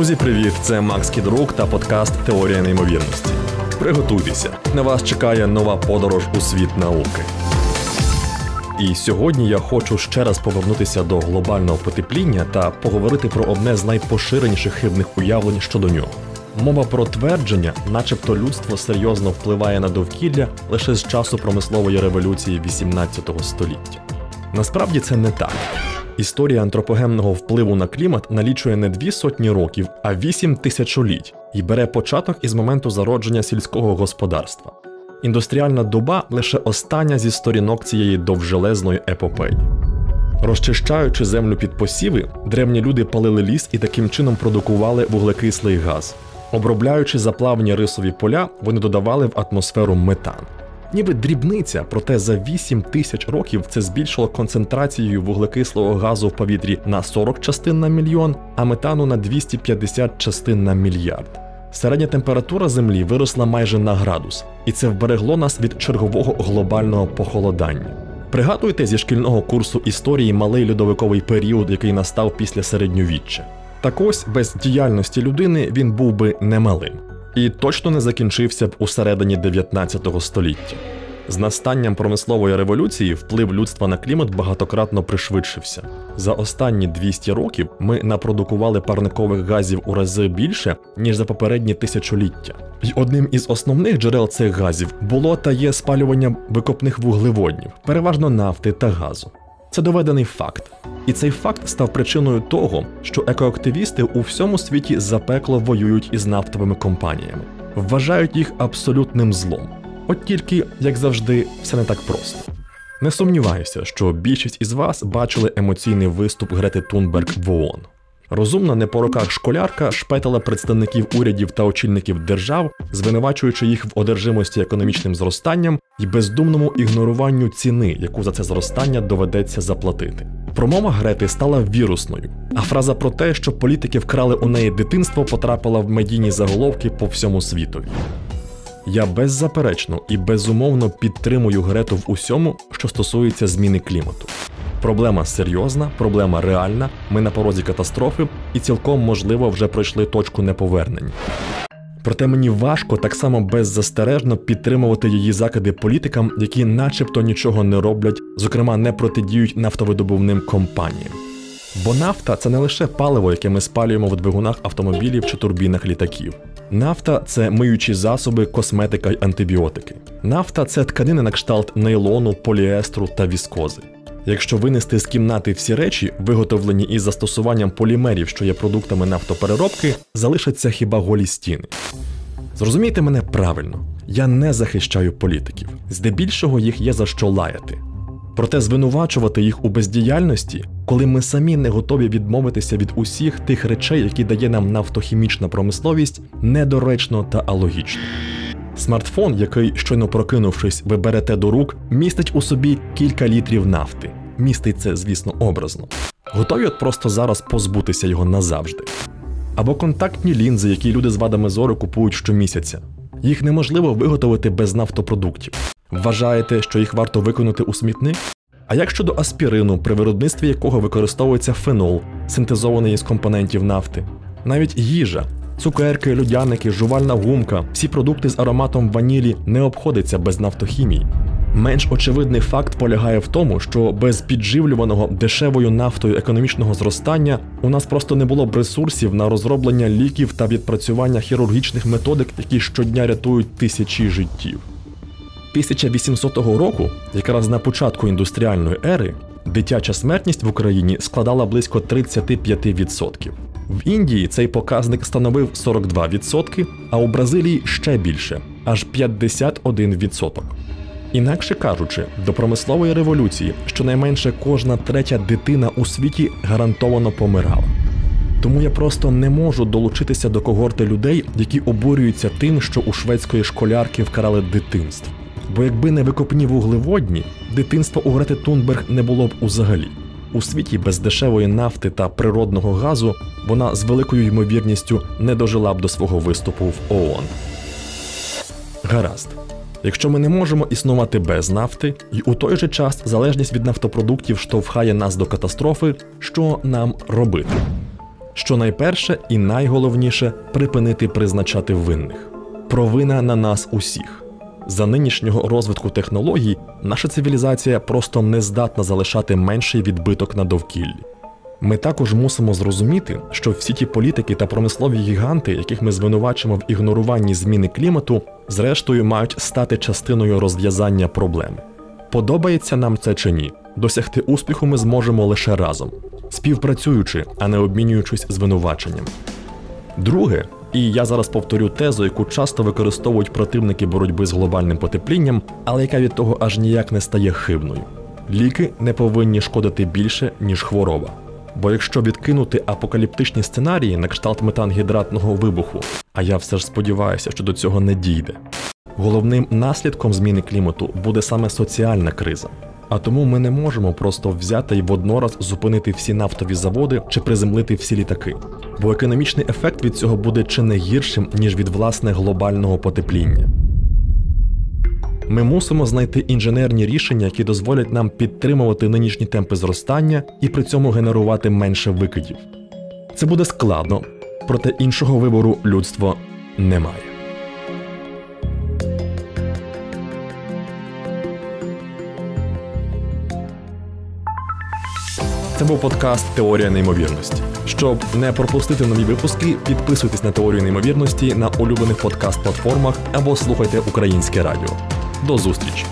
Друзі, привіт! Це Макс Кідрук та подкаст Теорія неймовірності. Приготуйтеся, на вас чекає нова подорож у світ науки. І сьогодні я хочу ще раз повернутися до глобального потепління та поговорити про одне з найпоширеніших хибних уявлень щодо нього. Мова про твердження, начебто людство серйозно впливає на довкілля лише з часу промислової революції 18 століття. Насправді це не так. Історія антропогенного впливу на клімат налічує не дві сотні років, а вісім тисячоліть і бере початок із моменту зародження сільського господарства. Індустріальна доба лише остання зі сторінок цієї довжелезної епопеї. Розчищаючи землю під посіви, древні люди палили ліс і таким чином продукували вуглекислий газ. Обробляючи заплавні рисові поля, вони додавали в атмосферу метан. Ніби дрібниця, проте за 8 тисяч років це збільшило концентрацію вуглекислого газу в повітрі на 40 частин на мільйон, а метану на 250 частин на мільярд. Середня температура Землі виросла майже на градус, і це вберегло нас від чергового глобального похолодання. Пригадуйте зі шкільного курсу історії малий льодовиковий період, який настав після середньовіччя. Так ось без діяльності людини він був би немалим і точно не закінчився б у середині 19 століття. З настанням промислової революції вплив людства на клімат багатократно пришвидшився. За останні 200 років ми напродукували парникових газів у рази більше, ніж за попередні тисячоліття. І одним із основних джерел цих газів було та є спалювання викопних вуглеводнів, переважно нафти та газу. Це доведений факт. І цей факт став причиною того, що екоактивісти у всьому світі запекло воюють із нафтовими компаніями, вважають їх абсолютним злом. От тільки, як завжди, все не так просто. Не сумніваюся, що більшість із вас бачили емоційний виступ Грети Тунберг в ООН. Розумна не по роках школярка шпетала представників урядів та очільників держав, звинувачуючи їх в одержимості економічним зростанням і бездумному ігноруванню ціни, яку за це зростання доведеться заплатити. Промова Грети стала вірусною, а фраза про те, що політики вкрали у неї дитинство, потрапила в медійні заголовки по всьому світу. Я беззаперечно і безумовно підтримую Грету в усьому, що стосується зміни клімату. Проблема серйозна, проблема реальна. Ми на порозі катастрофи, і цілком можливо вже пройшли точку неповернення. Проте мені важко так само беззастережно підтримувати її закиди політикам, які начебто нічого не роблять, зокрема не протидіють нафтовидобувним компаніям. Бо нафта це не лише паливо, яке ми спалюємо в двигунах автомобілів чи турбінах літаків. Нафта це миючі засоби, косметика й антибіотики. Нафта це тканини на кшталт нейлону, поліестру та віскози. Якщо винести з кімнати всі речі, виготовлені із застосуванням полімерів, що є продуктами нафтопереробки, залишаться хіба голі стіни. Зрозумійте мене правильно, я не захищаю політиків, здебільшого їх є за що лаяти. Проте звинувачувати їх у бездіяльності, коли ми самі не готові відмовитися від усіх тих речей, які дає нам нафтохімічна промисловість, недоречно та алогічно. Смартфон, який, щойно прокинувшись, ви берете до рук, містить у собі кілька літрів нафти. Містить це, звісно, образно. Готові от просто зараз позбутися його назавжди. Або контактні лінзи, які люди з вадами зору купують щомісяця. Їх неможливо виготовити без нафтопродуктів. Вважаєте, що їх варто виконати у смітник? А як щодо аспірину, при виробництві якого використовується фенол, синтезований із компонентів нафти? Навіть їжа, цукерки, людяники, жувальна гумка, всі продукти з ароматом ванілі не обходяться без нафтохімії. Менш очевидний факт полягає в тому, що без підживлюваного дешевою нафтою економічного зростання у нас просто не було б ресурсів на розроблення ліків та відпрацювання хірургічних методик, які щодня рятують тисячі життів. 1800 року, якраз на початку індустріальної ери, дитяча смертність в Україні складала близько 35%. В Індії цей показник становив 42%, а у Бразилії ще більше аж 51%. Інакше кажучи, до промислової революції щонайменше кожна третя дитина у світі гарантовано помирала. Тому я просто не можу долучитися до когорти людей, які обурюються тим, що у шведської школярки вкрали дитинство. Бо якби не викопні вуглеводні, дитинства у Грети Тунберг не було б узагалі. У світі без дешевої нафти та природного газу вона з великою ймовірністю не дожила б до свого виступу в ООН. Гаразд. Якщо ми не можемо існувати без нафти, і у той же час залежність від нафтопродуктів штовхає нас до катастрофи, що нам робити? що найперше і найголовніше припинити призначати винних. Провина на нас усіх. За нинішнього розвитку технологій наша цивілізація просто не здатна залишати менший відбиток на довкіллі. Ми також мусимо зрозуміти, що всі ті політики та промислові гіганти, яких ми звинувачимо в ігноруванні зміни клімату, зрештою мають стати частиною розв'язання проблеми. Подобається нам це чи ні? Досягти успіху ми зможемо лише разом, співпрацюючи, а не обмінюючись звинуваченням. Друге, і я зараз повторю тезу, яку часто використовують противники боротьби з глобальним потеплінням, але яка від того аж ніяк не стає хибною. Ліки не повинні шкодити більше, ніж хвороба. Бо якщо відкинути апокаліптичні сценарії на кшталт метангідратного вибуху, а я все ж сподіваюся, що до цього не дійде, головним наслідком зміни клімату буде саме соціальна криза. А тому ми не можемо просто взяти і воднораз зупинити всі нафтові заводи чи приземлити всі літаки, бо економічний ефект від цього буде чи не гіршим, ніж від власне глобального потепління. Ми мусимо знайти інженерні рішення, які дозволять нам підтримувати нинішні темпи зростання і при цьому генерувати менше викидів. Це буде складно, проте іншого вибору людство не має. Це був подкаст Теорія неймовірності. Щоб не пропустити нові випуски, підписуйтесь на теорію неймовірності на улюблених подкаст-платформах або слухайте українське радіо. До зустрічі!